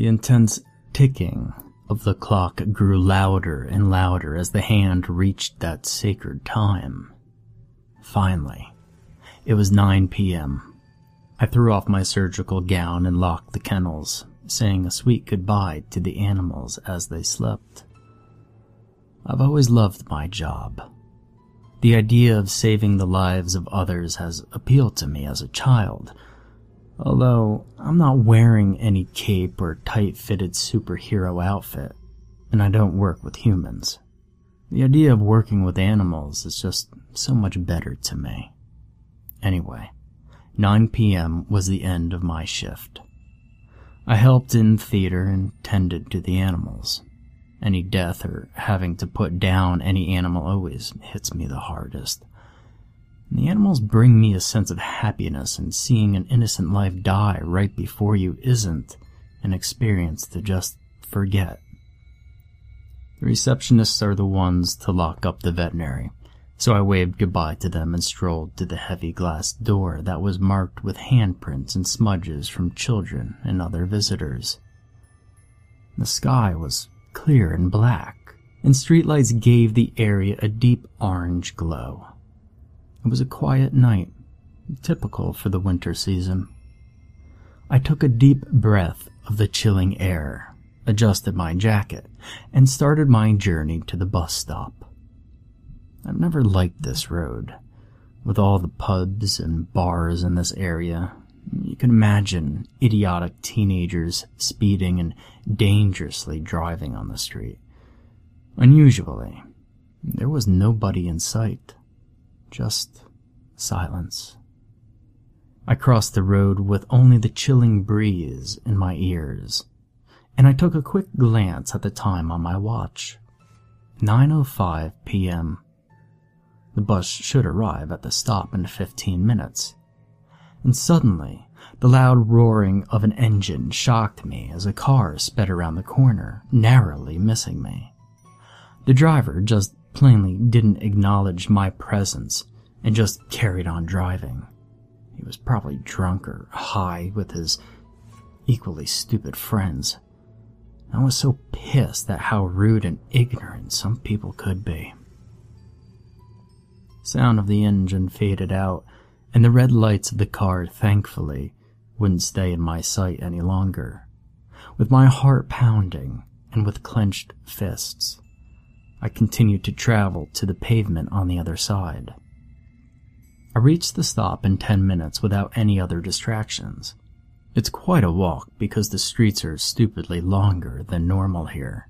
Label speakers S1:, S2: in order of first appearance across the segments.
S1: The intense ticking of the clock grew louder and louder as the hand reached that sacred time. Finally, it was 9 p.m. I threw off my surgical gown and locked the kennels, saying a sweet goodbye to the animals as they slept. I've always loved my job. The idea of saving the lives of others has appealed to me as a child, although I'm not wearing any cape or tight-fitted superhero outfit, and I don't work with humans. The idea of working with animals is just so much better to me. Anyway, 9 p.m. was the end of my shift. I helped in theater and tended to the animals. Any death or having to put down any animal always hits me the hardest. The animals bring me a sense of happiness, and seeing an innocent life die right before you isn't an experience to just forget. The receptionists are the ones to lock up the veterinary, so I waved goodbye to them and strolled to the heavy glass door that was marked with handprints and smudges from children and other visitors. The sky was clear and black, and streetlights gave the area a deep orange glow. It was a quiet night, typical for the winter season. I took a deep breath of the chilling air, adjusted my jacket, and started my journey to the bus stop. I've never liked this road. With all the pubs and bars in this area, you can imagine idiotic teenagers speeding and dangerously driving on the street. Unusually, there was nobody in sight. Just silence. I crossed the road with only the chilling breeze in my ears, and I took a quick glance at the time on my watch. 9.05 p.m. The bus should arrive at the stop in 15 minutes. And suddenly, the loud roaring of an engine shocked me as a car sped around the corner, narrowly missing me. The driver just plainly didn't acknowledge my presence and just carried on driving. He was probably drunk or high with his equally stupid friends. I was so pissed at how rude and ignorant some people could be. Sound of the engine faded out, and the red lights of the car, thankfully, wouldn't stay in my sight any longer. With my heart pounding and with clenched fists, I continued to travel to the pavement on the other side. I reached the stop in 10 minutes without any other distractions. It's quite a walk because the streets are stupidly longer than normal here.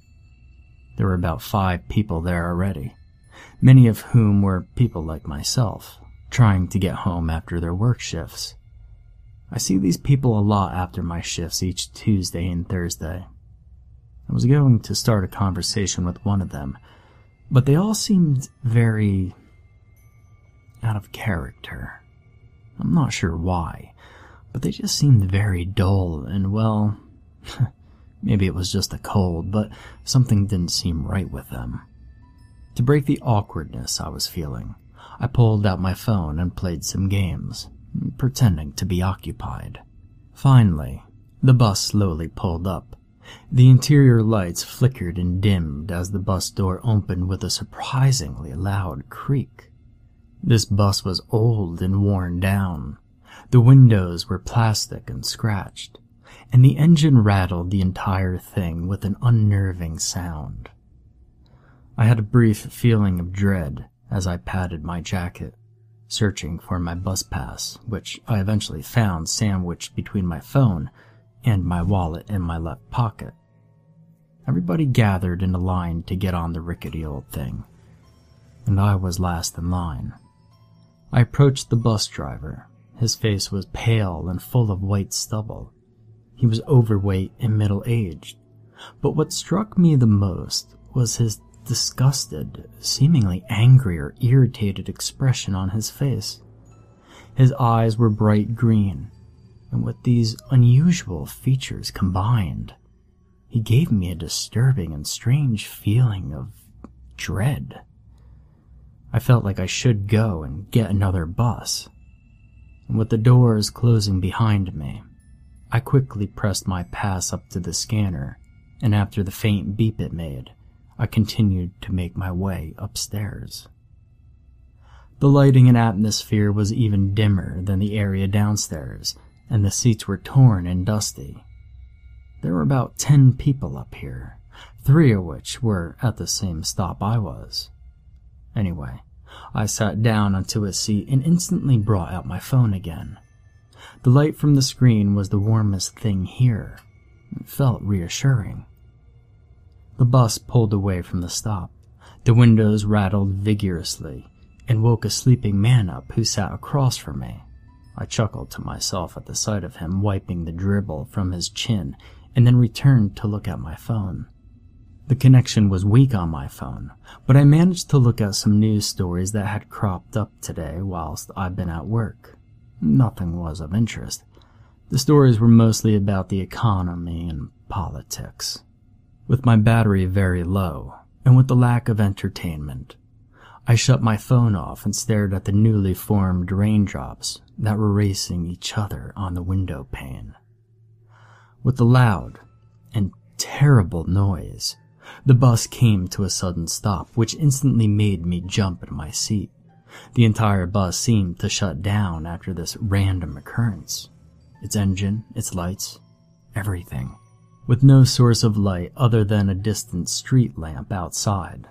S1: There were about five people there already, many of whom were people like myself, trying to get home after their work shifts. I see these people a lot after my shifts each Tuesday and Thursday. I was going to start a conversation with one of them, but they all seemed very out of character. I'm not sure why, but they just seemed very dull and, well, maybe it was just a cold, but something didn't seem right with them. To break the awkwardness I was feeling, I pulled out my phone and played some games, pretending to be occupied. Finally, the bus slowly pulled up. The interior lights flickered and dimmed as the bus door opened with a surprisingly loud creak. This bus was old and worn down. The windows were plastic and scratched, and the engine rattled the entire thing with an unnerving sound. I had a brief feeling of dread as I patted my jacket, searching for my bus pass, which I eventually found sandwiched between my phone and my wallet in my left pocket. Everybody gathered in a line to get on the rickety old thing, and I was last in line. I approached the bus driver. His face was pale and full of white stubble. He was overweight and middle aged. But what struck me the most was his disgusted, seemingly angry or irritated expression on his face. His eyes were bright green, and with these unusual features combined, he gave me a disturbing and strange feeling of dread. I felt like I should go and get another bus. And with the doors closing behind me, I quickly pressed my pass up to the scanner, and after the faint beep it made, I continued to make my way upstairs. The lighting and atmosphere was even dimmer than the area downstairs, and the seats were torn and dusty. There were about ten people up here, three of which were at the same stop I was. Anyway, I sat down onto a seat and instantly brought out my phone again. The light from the screen was the warmest thing here. It felt reassuring. The bus pulled away from the stop. The windows rattled vigorously and woke a sleeping man up who sat across from me. I chuckled to myself at the sight of him wiping the dribble from his chin and then returned to look at my phone. The connection was weak on my phone, but I managed to look at some news stories that had cropped up today whilst I'd been at work. Nothing was of interest. The stories were mostly about the economy and politics. With my battery very low, and with the lack of entertainment, I shut my phone off and stared at the newly formed raindrops that were racing each other on the window pane. With a loud and terrible noise, the bus came to a sudden stop, which instantly made me jump in my seat. The entire bus seemed to shut down after this random occurrence. Its engine, its lights, everything. With no source of light other than a distant street lamp outside.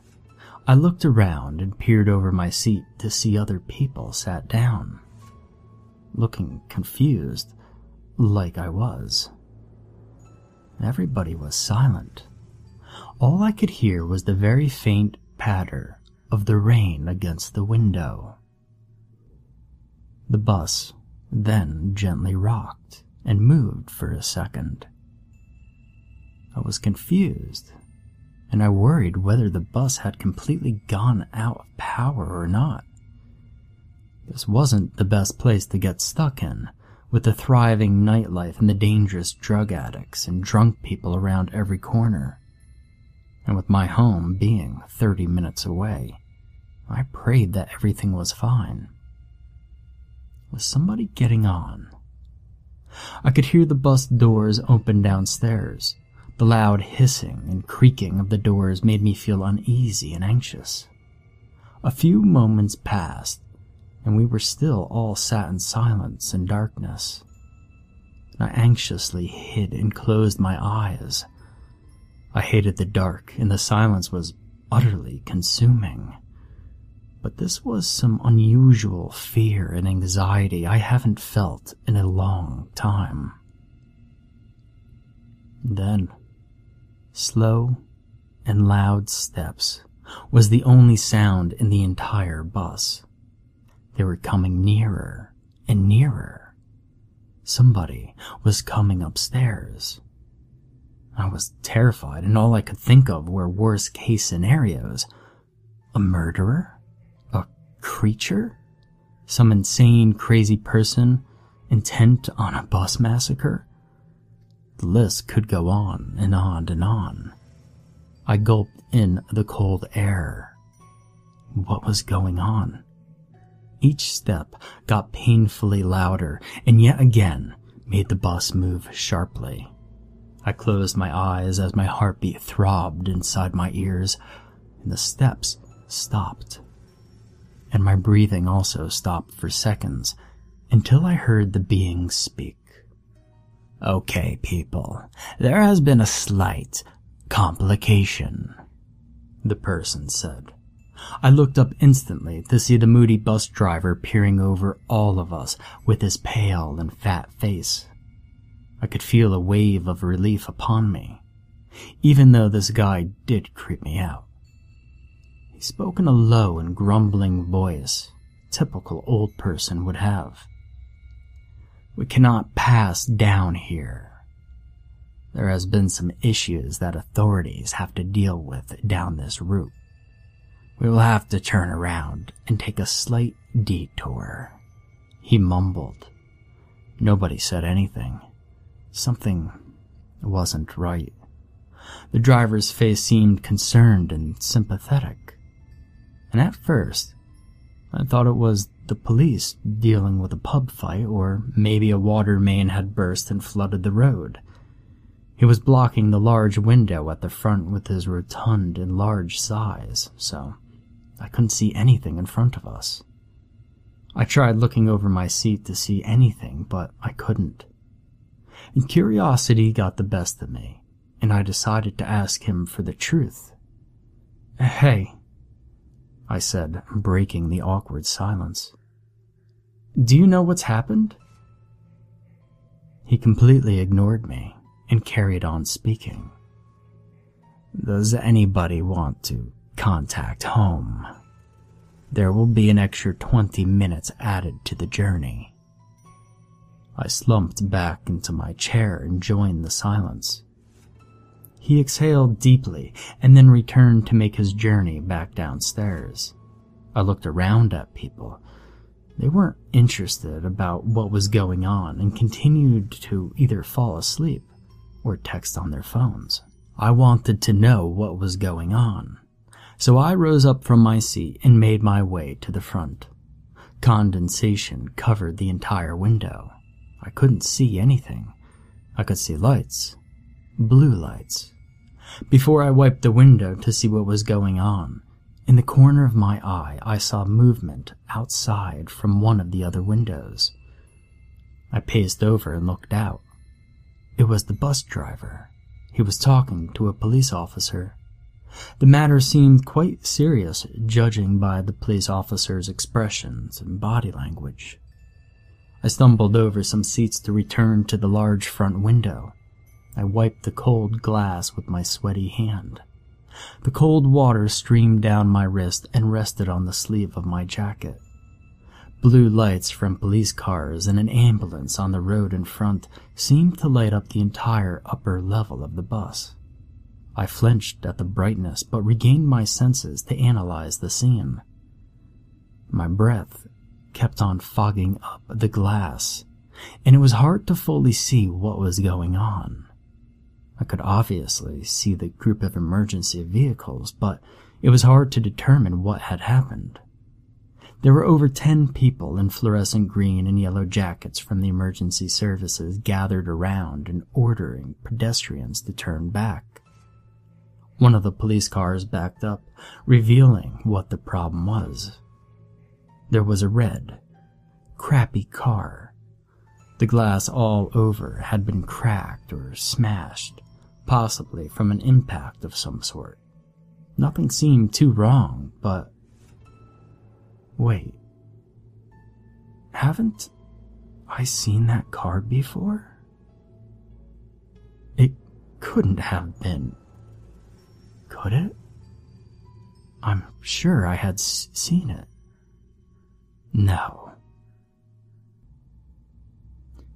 S1: I looked around and peered over my seat to see other people sat down. Looking confused, like I was. Everybody was silent. All I could hear was the very faint patter of the rain against the window. The bus then gently rocked and moved for a second. I was confused, and I worried whether the bus had completely gone out of power or not. This wasn't the best place to get stuck in, with the thriving nightlife and the dangerous drug addicts and drunk people around every corner. And with my home being 30 minutes away, I prayed that everything was fine. Was somebody getting on? I could hear the bus doors open downstairs. The loud hissing and creaking of the doors made me feel uneasy and anxious. A few moments passed, and we were still all sat in silence and darkness. I anxiously hid and closed my eyes. I hated the dark, and the silence was utterly consuming. But this was some unusual fear and anxiety I haven't felt in a long time. Then, slow and loud steps was the only sound in the entire bus. They were coming nearer and nearer. Somebody was coming upstairs. I was terrified, and all I could think of were worst case scenarios. A murderer? A creature? Some insane, crazy person intent on a bus massacre? The list could go on and on and on. I gulped in the cold air. What was going on? Each step got painfully louder and yet again made the bus move sharply. I closed my eyes as my heartbeat throbbed inside my ears, and the steps stopped. And my breathing also stopped for seconds until I heard the being speak. Okay, people, there has been a slight complication, the person said. I looked up instantly to see the moody bus driver peering over all of us with his pale and fat face. I could feel a wave of relief upon me, even though this guy did creep me out. He spoke in a low and grumbling voice, typical old person would have. We cannot pass down here. There has been some issues that authorities have to deal with down this route. We will have to turn around and take a slight detour. He mumbled. Nobody said anything. Something wasn't right. The driver's face seemed concerned and sympathetic. And at first, I thought it was the police dealing with a pub fight, or maybe a water main had burst and flooded the road. He was blocking the large window at the front with his rotund and large size, so I couldn't see anything in front of us. I tried looking over my seat to see anything, but I couldn't. And curiosity got the best of me, and I decided to ask him for the truth. Hey, I said, breaking the awkward silence. Do you know what's happened? He completely ignored me and carried on speaking. Does anybody want to contact home? There will be an extra 20 minutes added to the journey. I slumped back into my chair and joined the silence. He exhaled deeply and then returned to make his journey back downstairs. I looked around at people. They weren't interested about what was going on and continued to either fall asleep or text on their phones. I wanted to know what was going on. So I rose up from my seat and made my way to the front. Condensation covered the entire window. I couldn't see anything. I could see lights, blue lights. Before I wiped the window to see what was going on, in the corner of my eye I saw movement outside from one of the other windows. I paced over and looked out. It was the bus driver. He was talking to a police officer. The matter seemed quite serious, judging by the police officer's expressions and body language. I stumbled over some seats to return to the large front window. I wiped the cold glass with my sweaty hand. The cold water streamed down my wrist and rested on the sleeve of my jacket. Blue lights from police cars and an ambulance on the road in front seemed to light up the entire upper level of the bus. I flinched at the brightness but regained my senses to analyze the scene. My breath kept on fogging up the glass, and it was hard to fully see what was going on. I could obviously see the group of emergency vehicles, but it was hard to determine what had happened. There were over ten people in fluorescent green and yellow jackets from the emergency services gathered around and ordering pedestrians to turn back. One of the police cars backed up, revealing what the problem was. There was a red, crappy car. The glass all over had been cracked or smashed, possibly from an impact of some sort. Nothing seemed too wrong, but. Wait. Haven't I seen that car before? It couldn't have been. Could it? I'm sure I had s- seen it. No.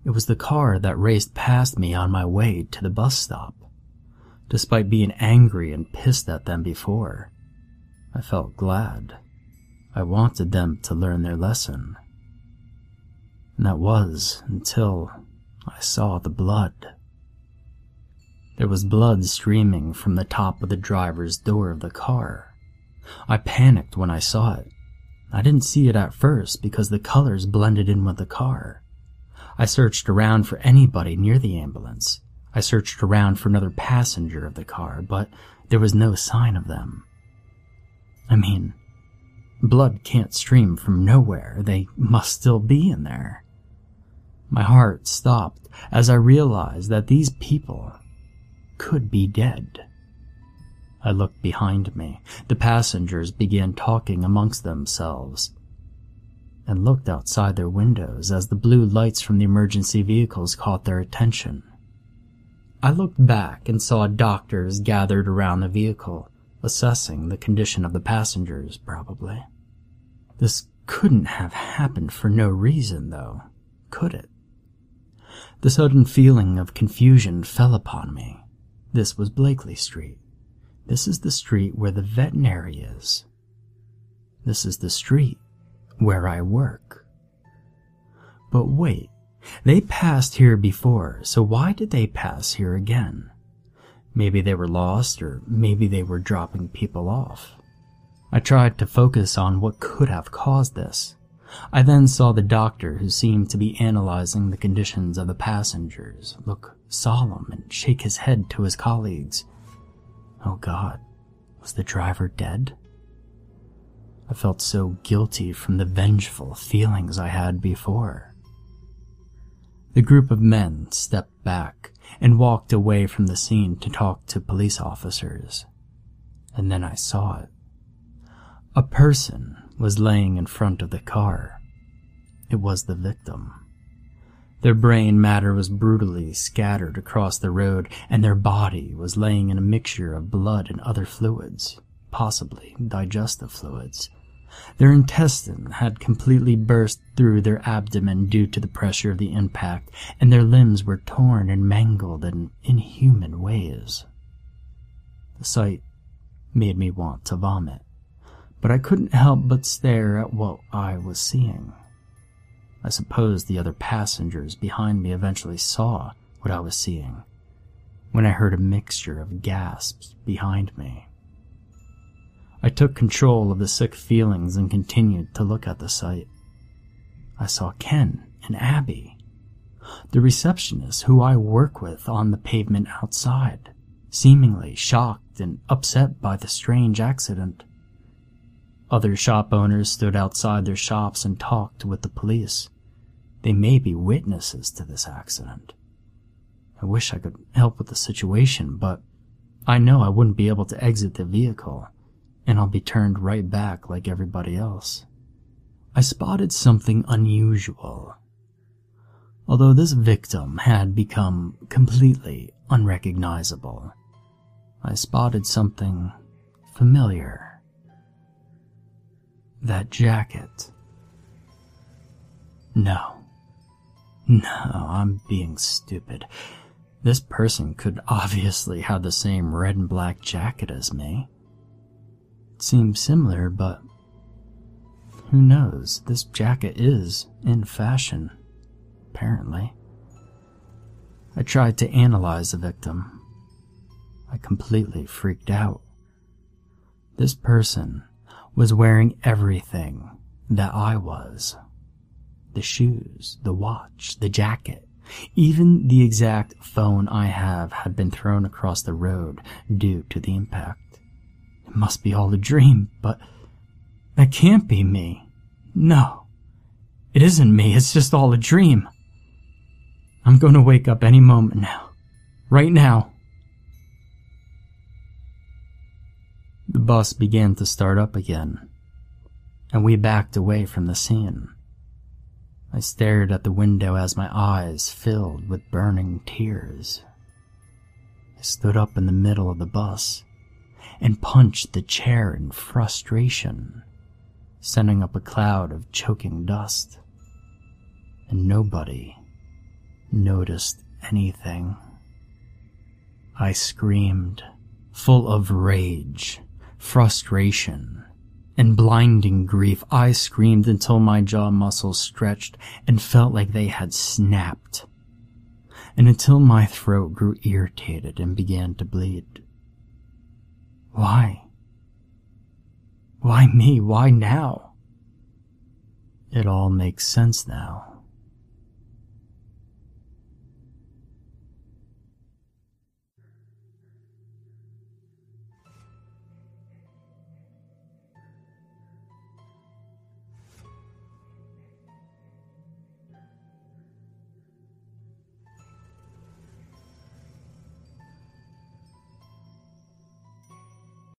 S1: It was the car that raced past me on my way to the bus stop despite being angry and pissed at them before. I felt glad. I wanted them to learn their lesson. And that was until I saw the blood. There was blood streaming from the top of the driver's door of the car. I panicked when I saw it. I didn't see it at first because the colors blended in with the car. I searched around for anybody near the ambulance, I searched around for another passenger of the car, but there was no sign of them. I mean, blood can't stream from nowhere. They must still be in there. My heart stopped as I realized that these people could be dead. I looked behind me. The passengers began talking amongst themselves and looked outside their windows as the blue lights from the emergency vehicles caught their attention. I looked back and saw doctors gathered around the vehicle, assessing the condition of the passengers, probably. This couldn't have happened for no reason, though, could it? The sudden feeling of confusion fell upon me. This was Blakely Street. This is the street where the veterinary is. This is the street where I work. But wait, they passed here before, so why did they pass here again? Maybe they were lost, or maybe they were dropping people off. I tried to focus on what could have caused this. I then saw the doctor, who seemed to be analyzing the conditions of the passengers, look solemn and shake his head to his colleagues. Oh God, was the driver dead? I felt so guilty from the vengeful feelings I had before. The group of men stepped back and walked away from the scene to talk to police officers. And then I saw it. A person was laying in front of the car. It was the victim. Their brain matter was brutally scattered across the road, and their body was laying in a mixture of blood and other fluids, possibly digestive fluids. Their intestine had completely burst through their abdomen due to the pressure of the impact, and their limbs were torn and mangled in inhuman ways. The sight made me want to vomit, but I couldn't help but stare at what I was seeing. I suppose the other passengers behind me eventually saw what I was seeing when I heard a mixture of gasps behind me. I took control of the sick feelings and continued to look at the sight. I saw Ken and Abby, the receptionist who I work with on the pavement outside, seemingly shocked and upset by the strange accident. Other shop owners stood outside their shops and talked with the police. They may be witnesses to this accident. I wish I could help with the situation, but I know I wouldn't be able to exit the vehicle and I'll be turned right back like everybody else. I spotted something unusual. Although this victim had become completely unrecognizable, I spotted something familiar. That jacket. No. No, I'm being stupid. This person could obviously have the same red and black jacket as me seems similar, but who knows? This jacket is in fashion, apparently. I tried to analyze the victim. I completely freaked out. This person was wearing everything that I was the shoes, the watch, the jacket. Even the exact phone I have had been thrown across the road due to the impact. It must be all a dream, but that can't be me. No. It isn't me, it's just all a dream. I'm going to wake up any moment now. Right now. The bus began to start up again, and we backed away from the scene. I stared at the window as my eyes filled with burning tears. I stood up in the middle of the bus and punched the chair in frustration, sending up a cloud of choking dust. And nobody noticed anything. I screamed, full of rage, frustration, and blinding grief. I screamed until my jaw muscles stretched and felt like they had snapped, and until my throat grew irritated and began to bleed. Why? Why me? Why now? It all makes sense now.